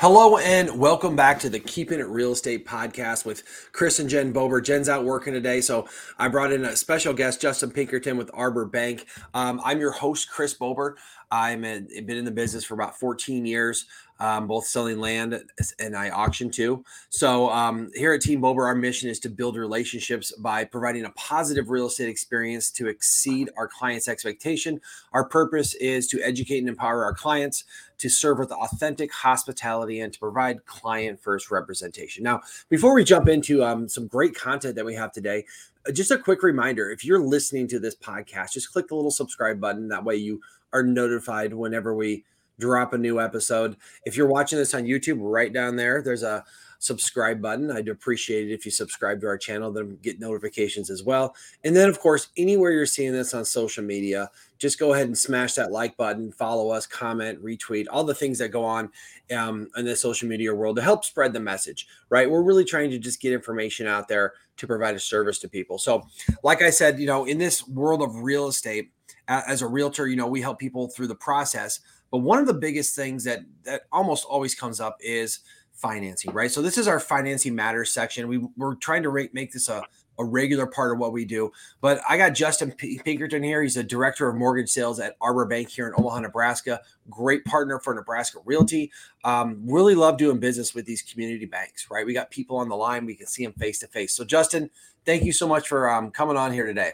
Hello and welcome back to the Keeping It Real Estate podcast with Chris and Jen Bober. Jen's out working today, so I brought in a special guest, Justin Pinkerton with Arbor Bank. Um, I'm your host, Chris Bober. I'm been in the business for about 14 years um, both selling land and I auction too. So um, here at Team Bober, our mission is to build relationships by providing a positive real estate experience to exceed our clients' expectation. Our purpose is to educate and empower our clients to serve with authentic hospitality and to provide client first representation. Now, before we jump into um, some great content that we have today, uh, just a quick reminder if you're listening to this podcast, just click the little subscribe button. That way you are notified whenever we drop a new episode. If you're watching this on YouTube, right down there, there's a subscribe button. I'd appreciate it if you subscribe to our channel, then get notifications as well. And then, of course, anywhere you're seeing this on social media, just go ahead and smash that like button, follow us, comment, retweet, all the things that go on um, in the social media world to help spread the message, right? We're really trying to just get information out there to provide a service to people. So, like I said, you know, in this world of real estate, as a realtor, you know, we help people through the process but one of the biggest things that that almost always comes up is financing, right? So this is our financing matters section. We we're trying to make this a a regular part of what we do. But I got Justin Pinkerton here. He's a director of mortgage sales at Arbor Bank here in Omaha, Nebraska. Great partner for Nebraska Realty. Um, really love doing business with these community banks, right? We got people on the line. We can see them face to face. So, Justin, thank you so much for um, coming on here today.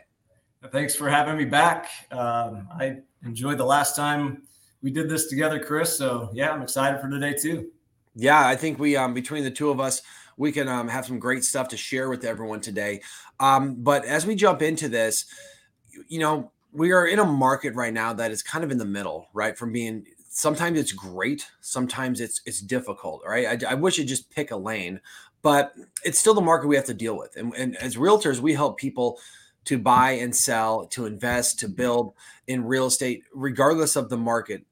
Thanks for having me back. Um, I enjoyed the last time we did this together, Chris. So yeah, I'm excited for today too. Yeah, I think we um between the two of us, we can um have some great stuff to share with everyone today. Um, but as we jump into this, you know, we are in a market right now that is kind of in the middle, right? From being sometimes it's great, sometimes it's it's difficult, right? I, I wish it just pick a lane, but it's still the market we have to deal with. And, and as realtors, we help people to buy and sell, to invest, to build in real estate, regardless of the market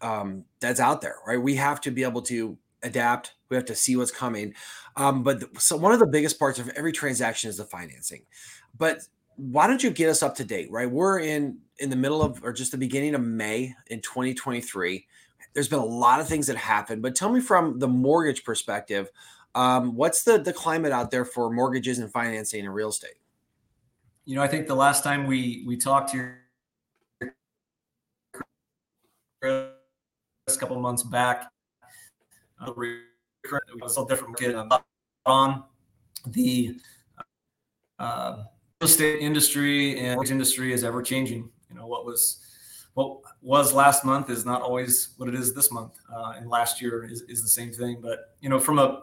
um, that's out there, right? We have to be able to adapt. We have to see what's coming. Um, but the, so one of the biggest parts of every transaction is the financing. But why don't you get us up to date, right? We're in in the middle of or just the beginning of May in 2023. There's been a lot of things that happened, but tell me from the mortgage perspective, um, what's the the climate out there for mortgages and financing in real estate? You know, I think the last time we we talked here a couple months back, uh, was a different um, on the uh, real estate industry and industry is ever changing. You know, what was what was last month is not always what it is this month, uh, and last year is, is the same thing. But you know, from a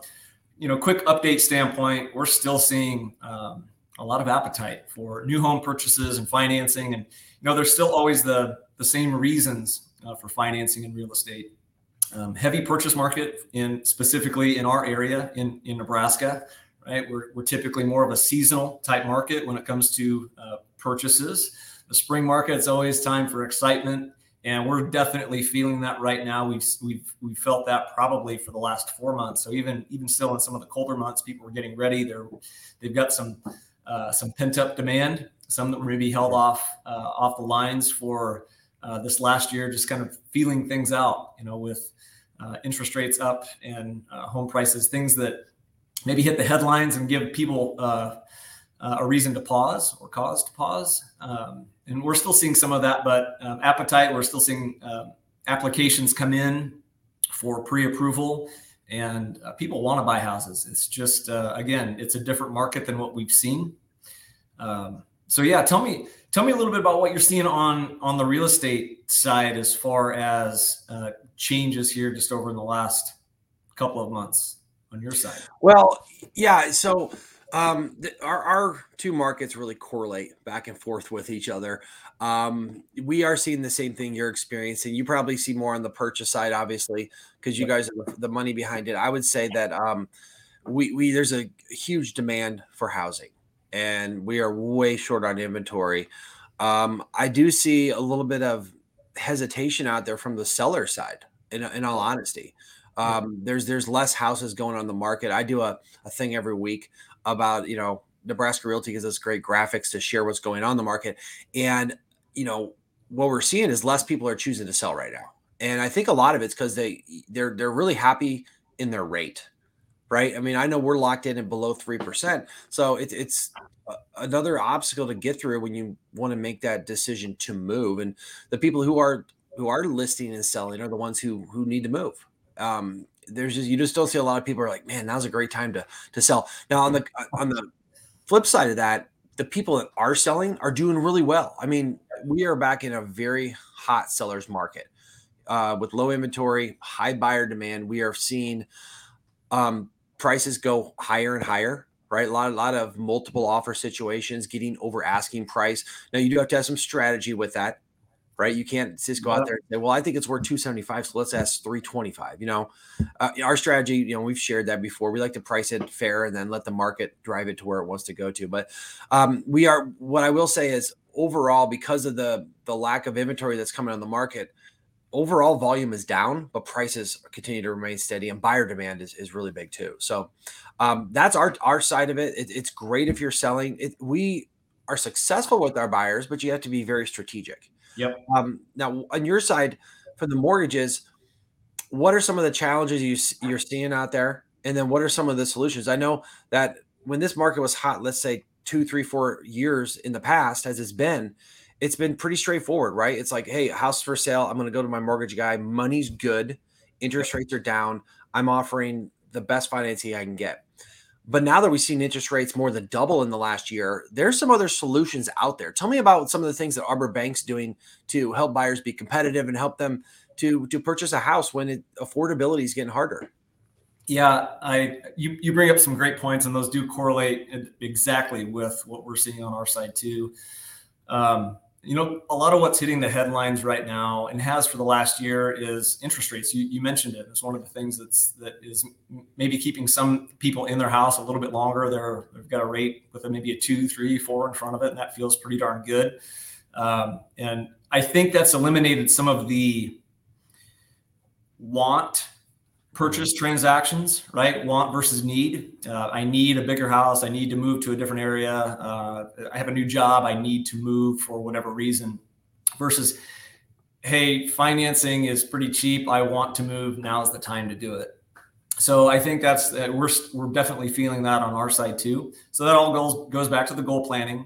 you know quick update standpoint, we're still seeing. Um, a lot of appetite for new home purchases and financing. And you know, there's still always the the same reasons uh, for financing in real estate. Um, heavy purchase market in specifically in our area in in Nebraska, right? We're we're typically more of a seasonal type market when it comes to uh, purchases. The spring market, it's always time for excitement and we're definitely feeling that right now. We've we've we felt that probably for the last four months. So even even still in some of the colder months, people are getting ready. They're they've got some uh, some pent up demand, some that were maybe held off uh, off the lines for uh, this last year, just kind of feeling things out, you know, with uh, interest rates up and uh, home prices, things that maybe hit the headlines and give people a reason to pause or cause to pause. Um, and we're still seeing some of that, but um, appetite, we're still seeing applications come in for pre-approval and uh, people want to buy houses. It's just uh, again, it's a different market than what we've seen. Um, so yeah, tell me tell me a little bit about what you're seeing on on the real estate side as far as uh, changes here just over in the last couple of months on your side. Well, yeah, so um, the, our, our two markets really correlate back and forth with each other. Um, we are seeing the same thing you're experiencing. You probably see more on the purchase side, obviously, because you guys are the money behind it. I would say that um, we, we there's a huge demand for housing, and we are way short on inventory. Um, I do see a little bit of hesitation out there from the seller side. In, in all honesty, um, there's there's less houses going on the market. I do a, a thing every week about you know Nebraska Realty gives us great graphics to share what's going on in the market, and you know what we're seeing is less people are choosing to sell right now, and I think a lot of it's because they they're they're really happy in their rate, right? I mean, I know we're locked in at below 3%. So it, it's another obstacle to get through when you want to make that decision to move. And the people who are who are listing and selling are the ones who who need to move. Um, there's just you just don't see a lot of people are like, man, now's a great time to to sell. Now on the on the flip side of that, the people that are selling are doing really well. I mean, we are back in a very hot sellers market uh, with low inventory, high buyer demand. We are seeing um, prices go higher and higher. Right, a lot, a lot of multiple offer situations, getting over asking price. Now you do have to have some strategy with that right? You can't just go out there and say, well, I think it's worth 275. So let's ask 325. You know, uh, our strategy, you know, we've shared that before. We like to price it fair and then let the market drive it to where it wants to go to. But um, we are, what I will say is overall, because of the, the lack of inventory that's coming on the market, overall volume is down, but prices continue to remain steady and buyer demand is, is really big too. So um, that's our, our side of it. it. It's great if you're selling it. We are successful with our buyers, but you have to be very strategic. Yep. Um, now, on your side, for the mortgages, what are some of the challenges you you're seeing out there, and then what are some of the solutions? I know that when this market was hot, let's say two, three, four years in the past, as it's been, it's been pretty straightforward, right? It's like, hey, house for sale. I'm going to go to my mortgage guy. Money's good. Interest rates are down. I'm offering the best financing I can get. But now that we've seen interest rates more than double in the last year, there's some other solutions out there. Tell me about some of the things that Arbor Bank's doing to help buyers be competitive and help them to to purchase a house when it, affordability is getting harder. Yeah, I you you bring up some great points, and those do correlate exactly with what we're seeing on our side too. Um, you know, a lot of what's hitting the headlines right now and has for the last year is interest rates. You, you mentioned it. It's one of the things that's that is maybe keeping some people in their house a little bit longer. They're they've got a rate with a, maybe a two, three, four in front of it, and that feels pretty darn good. Um, and I think that's eliminated some of the want purchase transactions, right? Want versus need. Uh, I need a bigger house. I need to move to a different area. Uh, I have a new job. I need to move for whatever reason. Versus, hey, financing is pretty cheap. I want to move. Now's the time to do it. So I think that's uh, we're we're definitely feeling that on our side too. So that all goes goes back to the goal planning.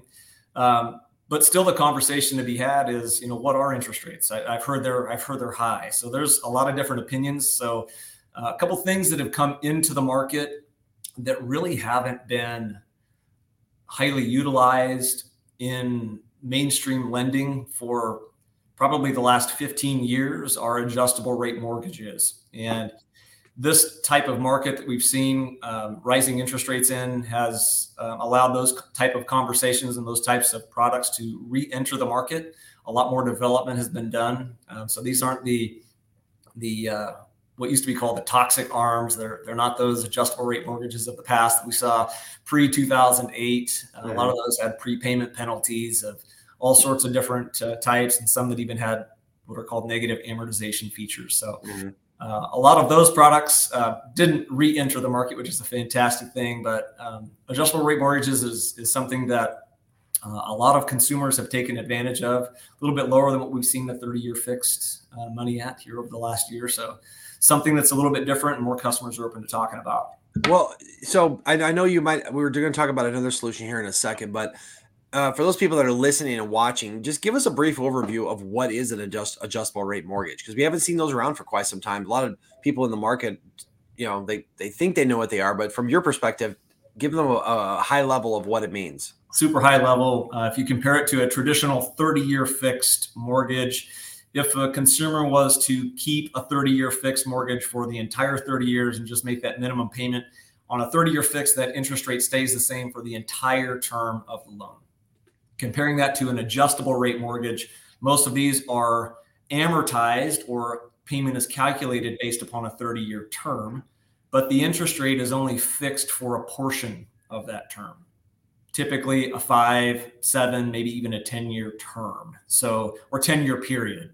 Um, but still, the conversation to be had is, you know, what are interest rates? I, have heard they're I've heard they're high. So there's a lot of different opinions. So uh, a couple things that have come into the market that really haven't been highly utilized in mainstream lending for probably the last 15 years are adjustable rate mortgages. And this type of market that we've seen um, rising interest rates in has uh, allowed those type of conversations and those types of products to re-enter the market. A lot more development has been done. Um, so these aren't the the uh, what used to be called the toxic ARMs. They're they're not those adjustable rate mortgages of the past that we saw pre 2008. Uh, A lot of those had prepayment penalties of all sorts of different uh, types, and some that even had what are called negative amortization features. So. Mm-hmm. Uh, a lot of those products uh, didn't re-enter the market, which is a fantastic thing. But um, adjustable rate mortgages is, is something that uh, a lot of consumers have taken advantage of. A little bit lower than what we've seen the 30-year fixed uh, money at here over the last year. So something that's a little bit different and more customers are open to talking about. Well, so I, I know you might, we were going to talk about another solution here in a second, but uh, for those people that are listening and watching, just give us a brief overview of what is an adjust, adjustable rate mortgage because we haven't seen those around for quite some time. A lot of people in the market, you know, they they think they know what they are, but from your perspective, give them a, a high level of what it means. Super high level. Uh, if you compare it to a traditional 30 year fixed mortgage, if a consumer was to keep a 30 year fixed mortgage for the entire 30 years and just make that minimum payment on a 30 year fix, that interest rate stays the same for the entire term of the loan. Comparing that to an adjustable rate mortgage, most of these are amortized or payment is calculated based upon a 30 year term, but the interest rate is only fixed for a portion of that term typically a five, seven, maybe even a 10 year term. So, or 10 year period.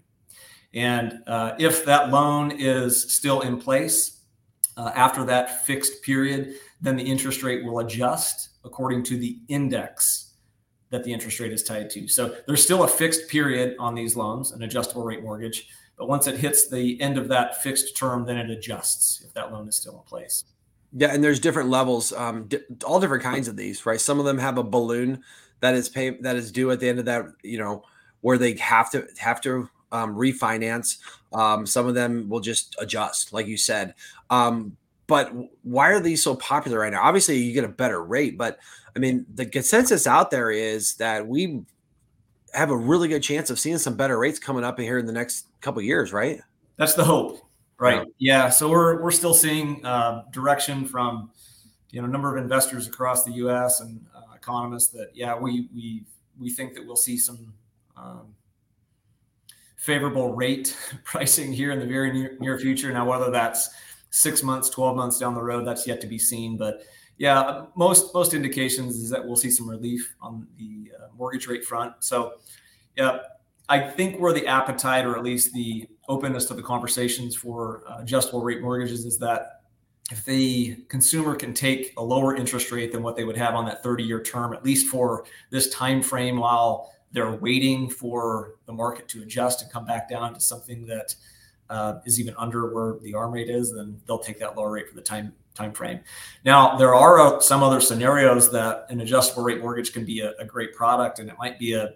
And uh, if that loan is still in place uh, after that fixed period, then the interest rate will adjust according to the index that the interest rate is tied to. So there's still a fixed period on these loans, an adjustable rate mortgage. But once it hits the end of that fixed term, then it adjusts if that loan is still in place. Yeah, and there's different levels, um, di- all different kinds of these, right? Some of them have a balloon that is pay that is due at the end of that, you know, where they have to have to um, refinance. Um, some of them will just adjust, like you said. Um, but why are these so popular right now? Obviously, you get a better rate, but I mean, the consensus out there is that we have a really good chance of seeing some better rates coming up here in the next couple years, right? That's the hope, right? Yeah. So we're we're still seeing uh, direction from you know a number of investors across the U.S. and uh, economists that yeah we we we think that we'll see some um, favorable rate pricing here in the very near, near future. Now, whether that's six months, twelve months down the road, that's yet to be seen, but yeah, most most indications is that we'll see some relief on the uh, mortgage rate front. So, yeah, I think where the appetite, or at least the openness to the conversations for uh, adjustable rate mortgages, is that if the consumer can take a lower interest rate than what they would have on that 30-year term, at least for this time frame, while they're waiting for the market to adjust and come back down to something that uh, is even under where the ARM rate is, then they'll take that lower rate for the time time frame. Now, there are uh, some other scenarios that an adjustable rate mortgage can be a, a great product, and it might be a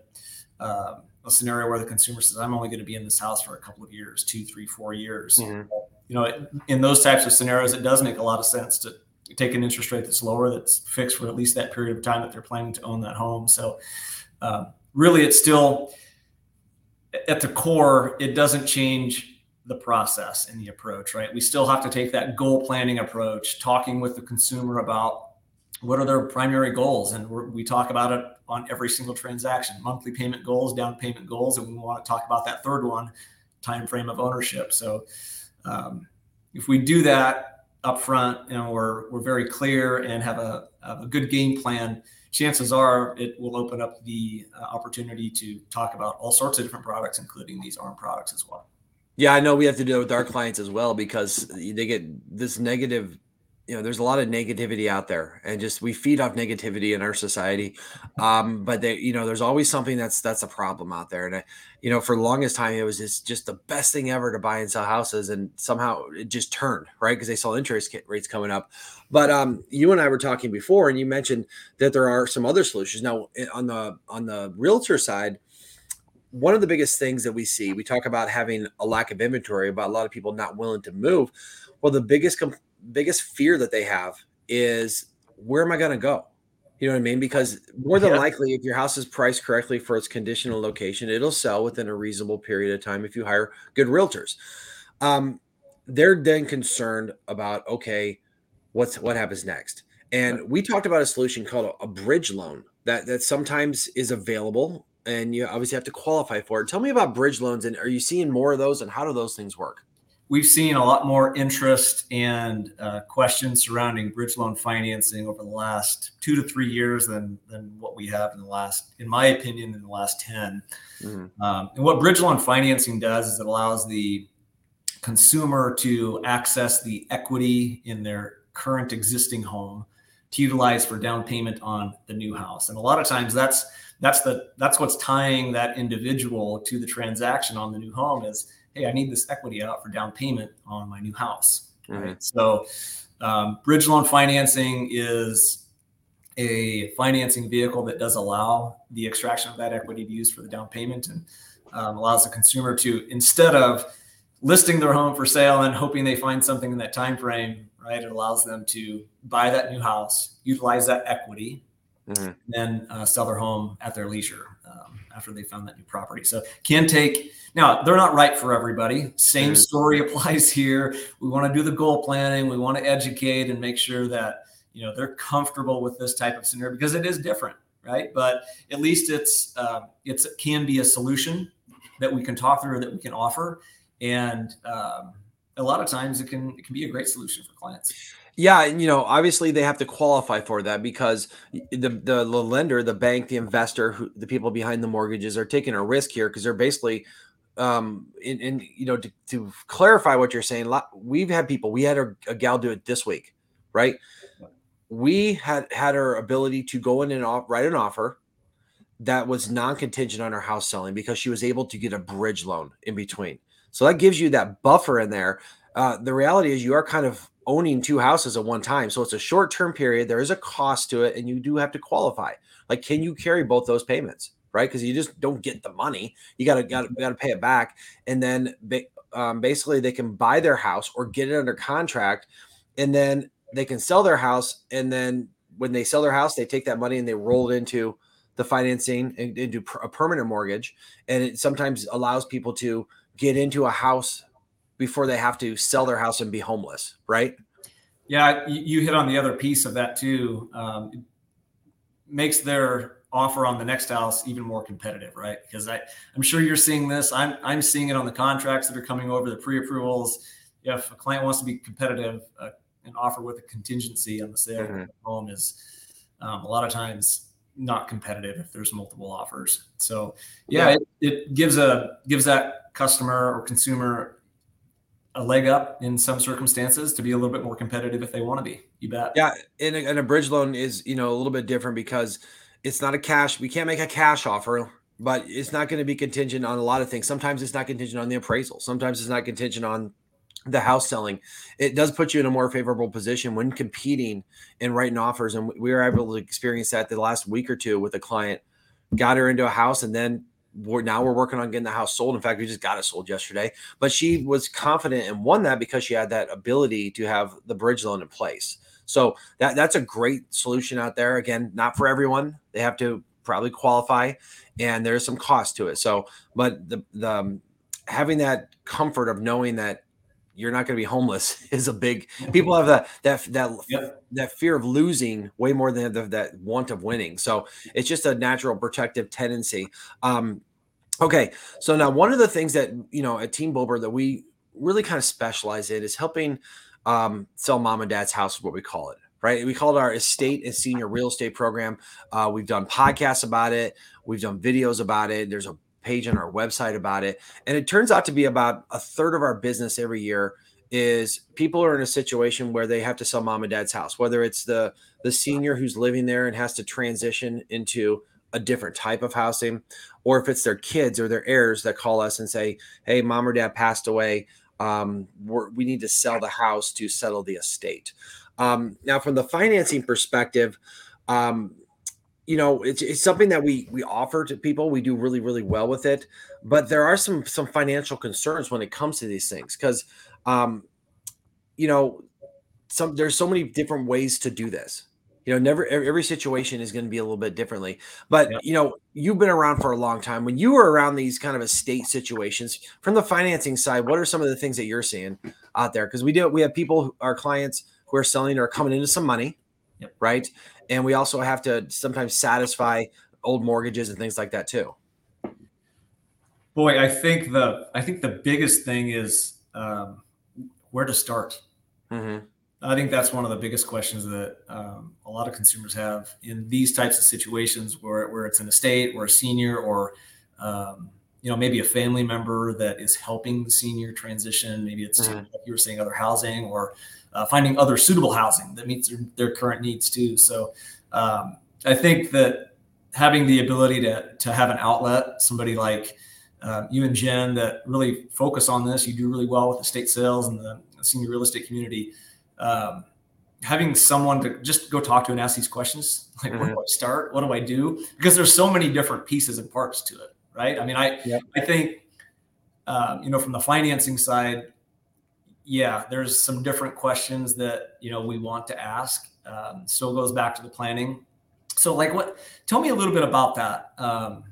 uh, a scenario where the consumer says, "I'm only going to be in this house for a couple of years, two, three, four years." Mm-hmm. You know, in those types of scenarios, it does make a lot of sense to take an interest rate that's lower, that's fixed for at least that period of time that they're planning to own that home. So, uh, really, it's still at the core, it doesn't change the process and the approach, right? We still have to take that goal planning approach, talking with the consumer about what are their primary goals. And we talk about it on every single transaction monthly payment goals, down payment goals. And we want to talk about that third one time frame of ownership. So um, if we do that up front, you know, we're, we're very clear and have a, have a good game plan chances are it will open up the uh, opportunity to talk about all sorts of different products, including these ARM products as well. Yeah, I know we have to do it with our clients as well because they get this negative, you know, there's a lot of negativity out there and just we feed off negativity in our society. Um, but they, you know, there's always something that's that's a problem out there. And I, you know, for the longest time it was just just the best thing ever to buy and sell houses and somehow it just turned, right? Because they saw interest rates coming up. But um you and I were talking before and you mentioned that there are some other solutions. Now on the on the realtor side, one of the biggest things that we see, we talk about having a lack of inventory, about a lot of people not willing to move. Well, the biggest biggest fear that they have is where am I going to go? You know what I mean? Because more than yeah. likely, if your house is priced correctly for its conditional location, it'll sell within a reasonable period of time if you hire good realtors. Um, they're then concerned about okay, what's what happens next? And we talked about a solution called a, a bridge loan that that sometimes is available and you obviously have to qualify for it. Tell me about bridge loans and are you seeing more of those and how do those things work? We've seen a lot more interest and uh, questions surrounding bridge loan financing over the last two to three years than than what we have in the last, in my opinion, in the last 10 mm-hmm. um, and what bridge loan financing does is it allows the consumer to access the equity in their current existing home to utilize for down payment on the new house. And a lot of times that's that's the that's what's tying that individual to the transaction on the new home is hey i need this equity out for down payment on my new house mm-hmm. right so um, bridge loan financing is a financing vehicle that does allow the extraction of that equity to use for the down payment and um, allows the consumer to instead of listing their home for sale and hoping they find something in that time frame right it allows them to buy that new house utilize that equity mm-hmm. then uh, sell their home at their leisure after they found that new property. So can take now they're not right for everybody. Same story applies here. We want to do the goal planning. We want to educate and make sure that you know they're comfortable with this type of scenario because it is different, right? But at least it's uh, it's it can be a solution that we can talk through that we can offer and. Um, a lot of times it can it can be a great solution for clients. Yeah, and you know, obviously they have to qualify for that because the the, lender, the bank, the investor, who, the people behind the mortgages are taking a risk here because they're basically um in, in you know to, to clarify what you're saying we've had people we had a, a gal do it this week right we had had our ability to go in and off, write an offer that was non-contingent on her house selling because she was able to get a bridge loan in between So that gives you that buffer in there. Uh, the reality is you are kind of owning two houses at one time. So it's a short term period. There is a cost to it, and you do have to qualify. Like, can you carry both those payments? Right, because you just don't get the money. You gotta gotta gotta pay it back, and then um, basically they can buy their house or get it under contract, and then they can sell their house, and then when they sell their house, they take that money and they roll it into the financing and, and do a permanent mortgage, and it sometimes allows people to get into a house before they have to sell their house and be homeless, right? Yeah, you hit on the other piece of that too. Um, makes their offer on the next house even more competitive, right? Because I, I'm sure you're seeing this. I'm I'm seeing it on the contracts that are coming over the pre-approvals. If a client wants to be competitive, uh, an offer with a contingency on the sale mm-hmm. of the home is um, a lot of times not competitive if there's multiple offers. So yeah, yeah. It, it gives a gives that customer or consumer a leg up in some circumstances to be a little bit more competitive if they want to be. You bet. Yeah, and a, and a bridge loan is you know a little bit different because it's not a cash. We can't make a cash offer, but it's not going to be contingent on a lot of things. Sometimes it's not contingent on the appraisal. Sometimes it's not contingent on the house selling. It does put you in a more favorable position when competing and writing offers. And we were able to experience that the last week or two with a client. Got her into a house and then we're now we're working on getting the house sold. In fact, we just got it sold yesterday. But she was confident and won that because she had that ability to have the bridge loan in place. So that that's a great solution out there. Again, not for everyone. They have to probably qualify, and there's some cost to it. So, but the the um, having that comfort of knowing that you're not going to be homeless is a big people have that that that yep. that fear of losing way more than the, that want of winning. So it's just a natural protective tendency. Um okay so now one of the things that you know at team Bober that we really kind of specialize in is helping um sell mom and dad's house is what we call it right? We call it our estate and senior real estate program. Uh, we've done podcasts about it. We've done videos about it. There's a page on our website about it. And it turns out to be about a third of our business every year is people are in a situation where they have to sell mom and dad's house, whether it's the the senior who's living there and has to transition into a different type of housing, or if it's their kids or their heirs that call us and say, "Hey, mom or dad passed away. Um, we need to sell the house to settle the estate." Um, now, from the financing perspective, um, you know it's, it's something that we we offer to people. We do really really well with it. But there are some some financial concerns when it comes to these things because um you know some there's so many different ways to do this. You know never every situation is going to be a little bit differently. But you know you've been around for a long time. When you were around these kind of estate situations from the financing side what are some of the things that you're seeing out there? Because we do we have people our clients who are selling or coming into some money yep. right and we also have to sometimes satisfy old mortgages and things like that too. Boy, I think the I think the biggest thing is um, where to start. Mm-hmm. I think that's one of the biggest questions that um, a lot of consumers have in these types of situations where, where it's an estate or a senior or um, you know maybe a family member that is helping the senior transition maybe it's mm-hmm. like you were saying other housing or uh, finding other suitable housing that meets their, their current needs too. So um, I think that having the ability to to have an outlet, somebody like uh, you and Jen that really focus on this, you do really well with the state sales and the senior real estate community. Um, having someone to just go talk to and ask these questions, like mm-hmm. where do I start? What do I do? Because there's so many different pieces and parts to it, right? I mean, I yep. I think um, you know from the financing side, yeah, there's some different questions that you know we want to ask. Um, still goes back to the planning. So, like, what? Tell me a little bit about that. Um,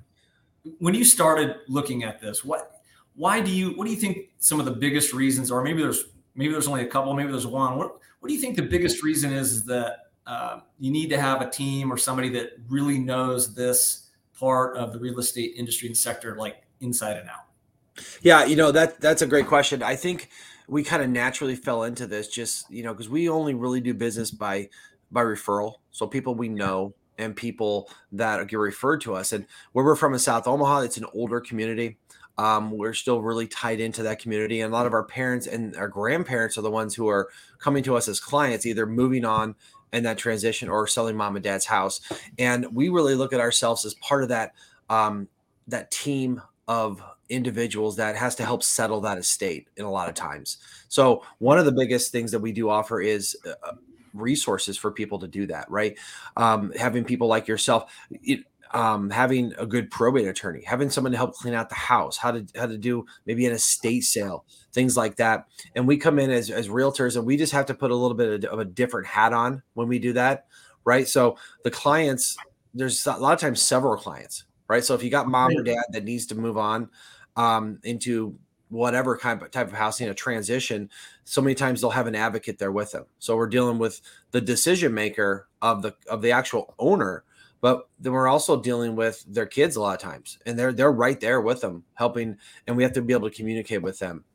when you started looking at this, what? Why do you? What do you think? Some of the biggest reasons, or maybe there's maybe there's only a couple, maybe there's one. What What do you think the biggest reason is? Is that uh, you need to have a team or somebody that really knows this part of the real estate industry and sector like inside and out? Yeah, you know that that's a great question. I think we kind of naturally fell into this just you know because we only really do business by by referral. So people we know and people that get referred to us. And where we're from in south omaha it's an older community. Um, we're still really tied into that community. And a lot of our parents and our grandparents are the ones who are coming to us as clients either moving on in that transition or selling mom and dad's house. And we really look at ourselves as part of that um, that team of individuals that has to help settle that estate in a lot of times. So one of the biggest things that we do offer is uh, resources for people to do that, right? Um, having people like yourself, it, um, having a good probate attorney, having someone to help clean out the house, how to how to do maybe an estate sale, things like that. And we come in as as realtors, and we just have to put a little bit of a different hat on when we do that, right? So the clients, there's a lot of times several clients, right? So if you got mom or dad that needs to move on um, into whatever kind of type of housing, a transition, so many times they'll have an advocate there with them. So we're dealing with the decision maker of the of the actual owner but then we're also dealing with their kids a lot of times and they're they're right there with them helping and we have to be able to communicate with them.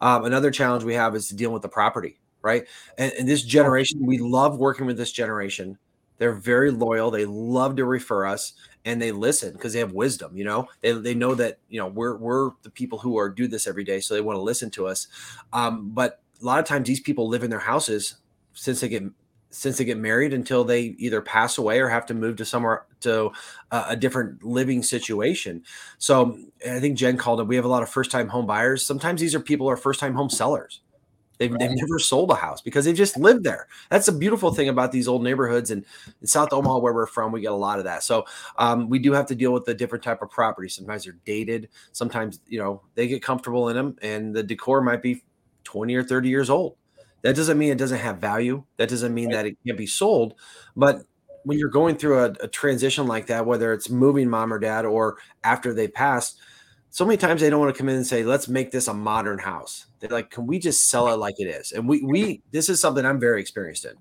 Um, another challenge we have is to deal with the property right? And, and this generation we love working with this generation they're very loyal they love to refer us and they listen because they have wisdom you know they, they know that you know we're we're the people who are do this every day so they want to listen to us um, but a lot of times these people live in their houses since they get since they get married until they either pass away or have to move to somewhere to a, a different living situation. So I think Jen called it. We have a lot of first time home buyers. Sometimes these are people are first time home sellers. They've, right. they've never sold a house because they've just lived there. That's a beautiful thing about these old neighborhoods. And in South Omaha, where we're from, we get a lot of that. So um, we do have to deal with the different type of property. Sometimes they're dated. Sometimes, you know, they get comfortable in them and the decor might be 20 or 30 years old. That doesn't mean it doesn't have value. That doesn't mean that it can't be sold. But when you're going through a, a, transition like that, whether it's moving mom or dad or after they passed, so many times they don't want to come in and say, "Let's make this a modern house." Like, "Can we just sell it like it is?" And we we this is something I'm very experienced in.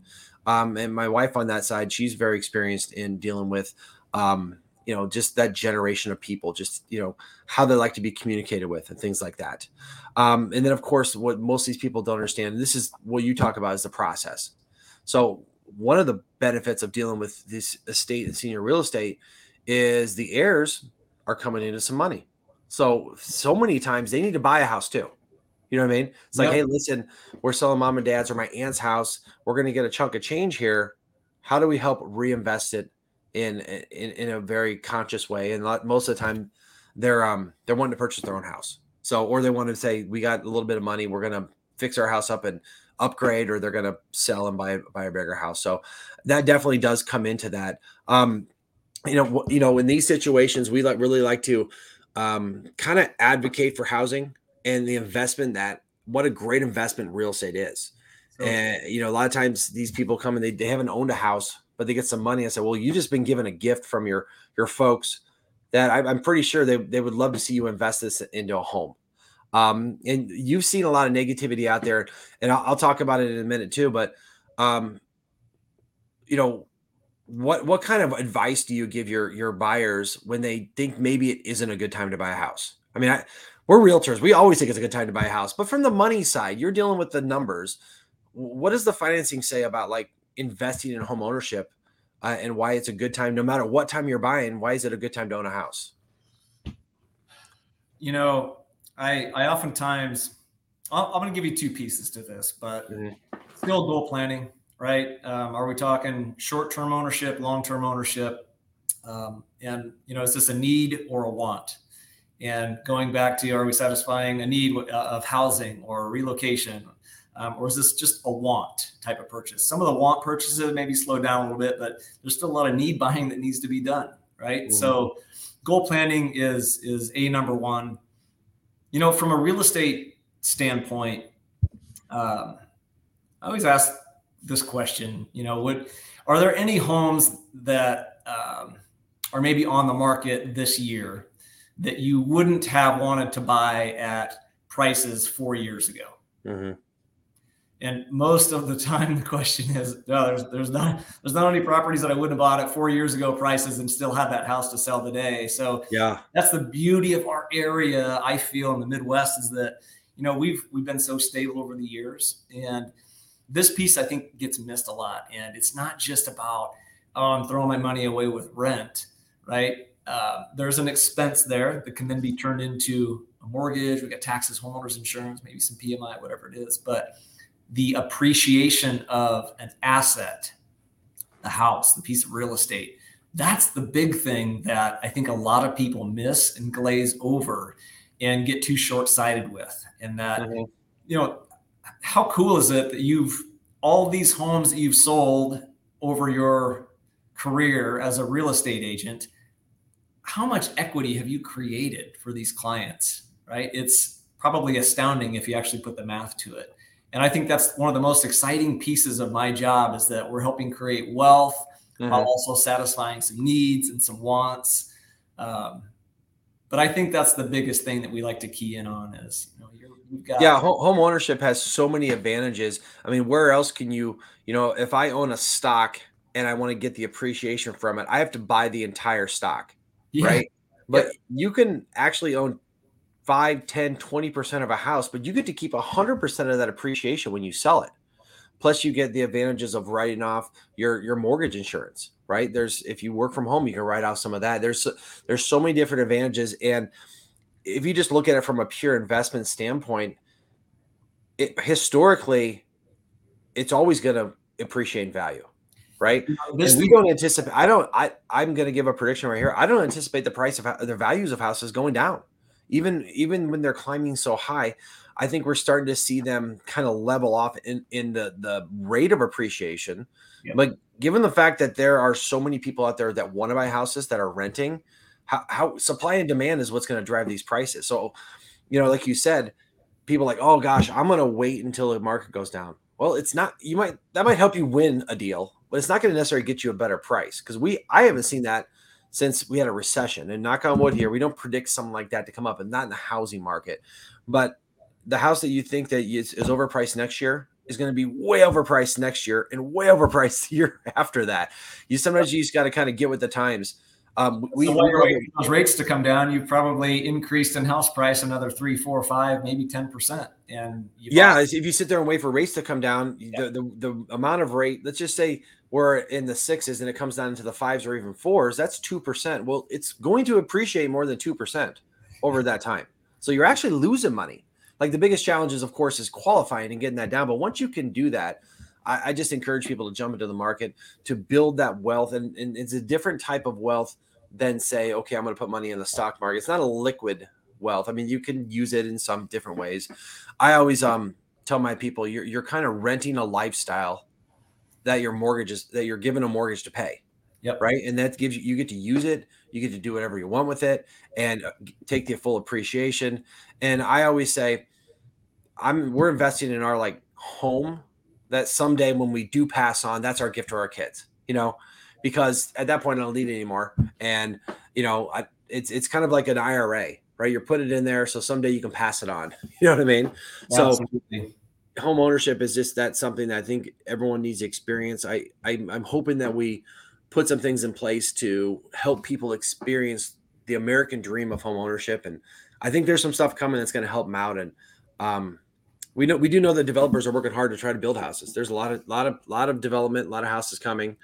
Um, and my wife on that side, she's very experienced in dealing with um, you know just that generation of people just you know how they like to be communicated with and things like that um, and then of course what most of these people don't understand and this is what you talk about is the process so one of the benefits of dealing with this estate and senior real estate is the heirs are coming into some money so so many times they need to buy a house too you know what i mean it's like yep. hey listen we're selling mom and dad's or my aunt's house we're going to get a chunk of change here how do we help reinvest it in in, in a very conscious way. And most of the time, they're um they're wanting to purchase their own house. So or they want to say we got a little bit of money, we're gonna fix our house up and upgrade, or they're gonna sell and buy buy a bigger house. So that definitely does come into that. Um, you know, you know, in these situations, we like really like to um, kind of advocate for housing and the investment that what a great investment real estate is. And you know, a lot of times these people come and they, they haven't owned a house but they get some money. I said, well, you just been given a gift from your your folks that I, am pretty sure they, they would love to see you invest this into a home. Um, and you've seen a lot of negativity out there, and I'll, I'll talk about it in a minute too. But um, you know, what what kind of advice do you give your your buyers when they think maybe it isn't a good time to buy a house? I mean, I, we're realtors; we always think it's a good time to buy a house. But from the money side, you're dealing with the numbers. What does the financing say about like investing in home ownership uh, and why it's a good time, no matter what time you're buying. Why is it a good time to own a house? You know, I I oftentimes I'm, I'm going to give you two pieces to this, but mm-hmm. still goal planning, right? Um, are we talking short term ownership, long term ownership? Um, and you know, is this a need or a want? And going back to, are we satisfying a need uh, of housing or relocation um, or is this just a want type of purchase? Some of the want purchases maybe slow down a little bit, but there's still a lot of need buying that needs to be done, right? Mm-hmm. So goal planning is is a number one. You know, from a real estate standpoint, um, I always ask this question. You know, would are there any homes that um, are maybe on the market this year that you wouldn't have wanted to buy at prices four years ago? Mm-hmm. And most of the time, the question is, no, there's there's not there's not any properties that I wouldn't have bought at four years ago prices and still have that house to sell today. So yeah, that's the beauty of our area. I feel in the Midwest is that you know we've we've been so stable over the years, and this piece I think gets missed a lot. And it's not just about oh I'm throwing my money away with rent, right? Uh, there's an expense there that can then be turned into a mortgage. We got taxes, homeowners insurance, maybe some PMI, whatever it is, but the appreciation of an asset, the house, the piece of real estate, that's the big thing that I think a lot of people miss and glaze over and get too short sighted with. And that, mm-hmm. you know, how cool is it that you've all these homes that you've sold over your career as a real estate agent? How much equity have you created for these clients? Right? It's probably astounding if you actually put the math to it. And I think that's one of the most exciting pieces of my job is that we're helping create wealth mm-hmm. while also satisfying some needs and some wants. Um, but I think that's the biggest thing that we like to key in on is you know got yeah home ownership has so many advantages. I mean, where else can you you know if I own a stock and I want to get the appreciation from it, I have to buy the entire stock, yeah. right? But you can actually own 5, 10, 20% of a house, but you get to keep 100% of that appreciation when you sell it. Plus, you get the advantages of writing off your your mortgage insurance, right? There's if you work from home, you can write off some of that. There's there's so many different advantages, and if you just look at it from a pure investment standpoint, it historically, it's always going to appreciate value, right? and we don't anticipate. I don't. I I'm going to give a prediction right here. I don't anticipate the price of the values of houses going down, even even when they're climbing so high. I think we're starting to see them kind of level off in, in the, the rate of appreciation. Yep. But given the fact that there are so many people out there that want to buy houses that are renting, how, how supply and demand is what's going to drive these prices. So, you know, like you said, people like, oh gosh, I'm going to wait until the market goes down. Well, it's not, you might, that might help you win a deal, but it's not going to necessarily get you a better price because we, I haven't seen that since we had a recession and knock on wood here, we don't predict something like that to come up and not in the housing market. But the house that you think that is, is overpriced next year is going to be way overpriced next year and way overpriced the year after that. You sometimes you just got to kind of get with the times. Um, we, so we those rates to come down. You've probably increased in house price another three, four, five, maybe ten percent. And yeah, if you sit there and wait for rates to come down, yeah. the, the the amount of rate, let's just say we're in the sixes and it comes down into the fives or even fours, that's two percent. Well, it's going to appreciate more than two percent over that time. So you're actually losing money like the biggest challenge is, of course, is qualifying and getting that down. But once you can do that, I, I just encourage people to jump into the market to build that wealth. And, and it's a different type of wealth than say, okay, I'm going to put money in the stock market. It's not a liquid wealth. I mean, you can use it in some different ways. I always um tell my people you're you're kind of renting a lifestyle that your mortgage is that you're given a mortgage to pay. Yep. Right. And that gives you you get to use it. You get to do whatever you want with it and uh, take the full appreciation. And I always say, I'm we're investing in our like home that someday when we do pass on, that's our gift to our kids, you know, because at that point I don't need it anymore. And you know, I, it's it's kind of like an IRA, right? You're putting it in there so someday you can pass it on. You know what I mean? Absolutely. So home ownership is just that something that I think everyone needs to experience. I, I I'm hoping that we put some things in place to help people experience the American dream of home ownership. And I think there's some stuff coming that's going to help them out. And um, we know we do know that developers are working hard to try to build houses. There's a lot of lot of lot of development, a lot of houses coming.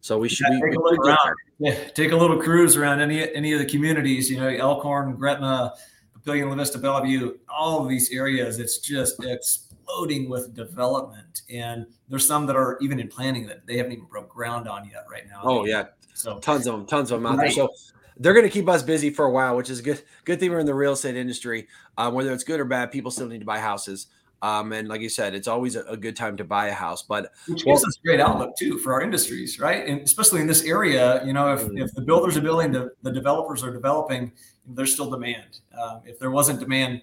So we should yeah, be, take, a little around. Yeah, take a little cruise around any any of the communities. You know, Elkhorn, Gretna, Papillion, La Vista, Bellevue, all of these areas. It's just exploding with development, and there's some that are even in planning that they haven't even broke ground on yet right now. Oh yeah, so tons of them, tons of them out right. there. So they're going to keep us busy for a while, which is good. Good thing we're in the real estate industry. Um, whether it's good or bad, people still need to buy houses. Um, and like you said, it's always a, a, good time to buy a house. But which gives well, us great outlook too for our industries, right? And especially in this area, you know, if, mm-hmm. if the builders are building, the, the developers are developing, there's still demand. Um, if there wasn't demand,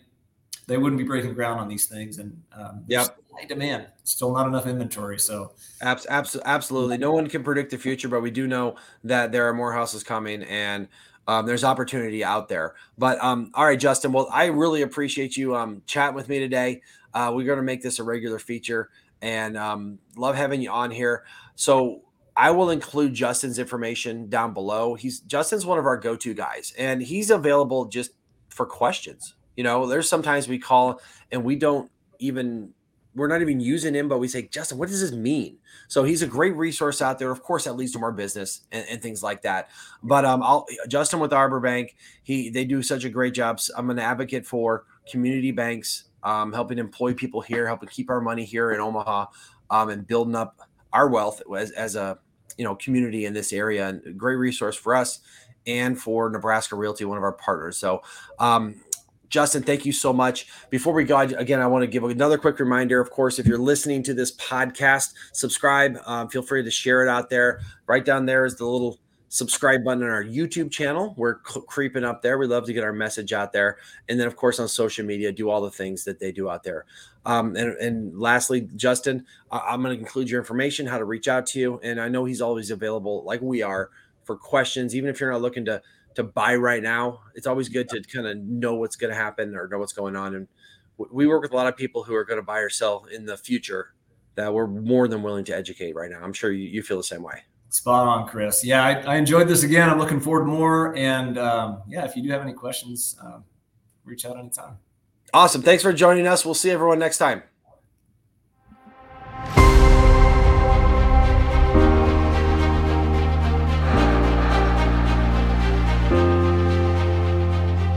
they wouldn't be breaking ground on these things. And um, yeah, high demand, still not enough inventory. So abs- abs- absolutely, no one can predict the future, but we do know that there are more houses coming and um, there's opportunity out there. But um, all right, Justin. Well, I really appreciate you um, chatting with me today. Uh, we're going to make this a regular feature, and um, love having you on here. So I will include Justin's information down below. He's Justin's one of our go-to guys, and he's available just for questions. You know, there's sometimes we call and we don't even we're not even using him, but we say, Justin, what does this mean? So he's a great resource out there. Of course, that leads to more business and, and things like that. But um, I'll Justin with Arbor Bank, he they do such a great job. I'm an advocate for community banks, um, helping employ people here, helping keep our money here in Omaha, um, and building up our wealth as, as a you know community in this area and great resource for us and for Nebraska Realty, one of our partners. So, um, Justin, thank you so much. Before we go, again, I want to give another quick reminder. Of course, if you're listening to this podcast, subscribe. Um, feel free to share it out there. Right down there is the little subscribe button on our YouTube channel. We're creeping up there. We love to get our message out there. And then, of course, on social media, do all the things that they do out there. Um, and, and lastly, Justin, I- am going to include your information, how to reach out to you. And I know he's always available, like we are, for questions, even if you're not looking to to buy right now. It's always good to kind of know what's going to happen or know what's going on. And we work with a lot of people who are going to buy or sell in the future that we're more than willing to educate right now. I'm sure you, you feel the same way. Spot on, Chris. Yeah, I, I enjoyed this again. I'm looking forward to more. And um, yeah, if you do have any questions, uh, reach out anytime. Awesome. Thanks for joining us. We'll see everyone next time.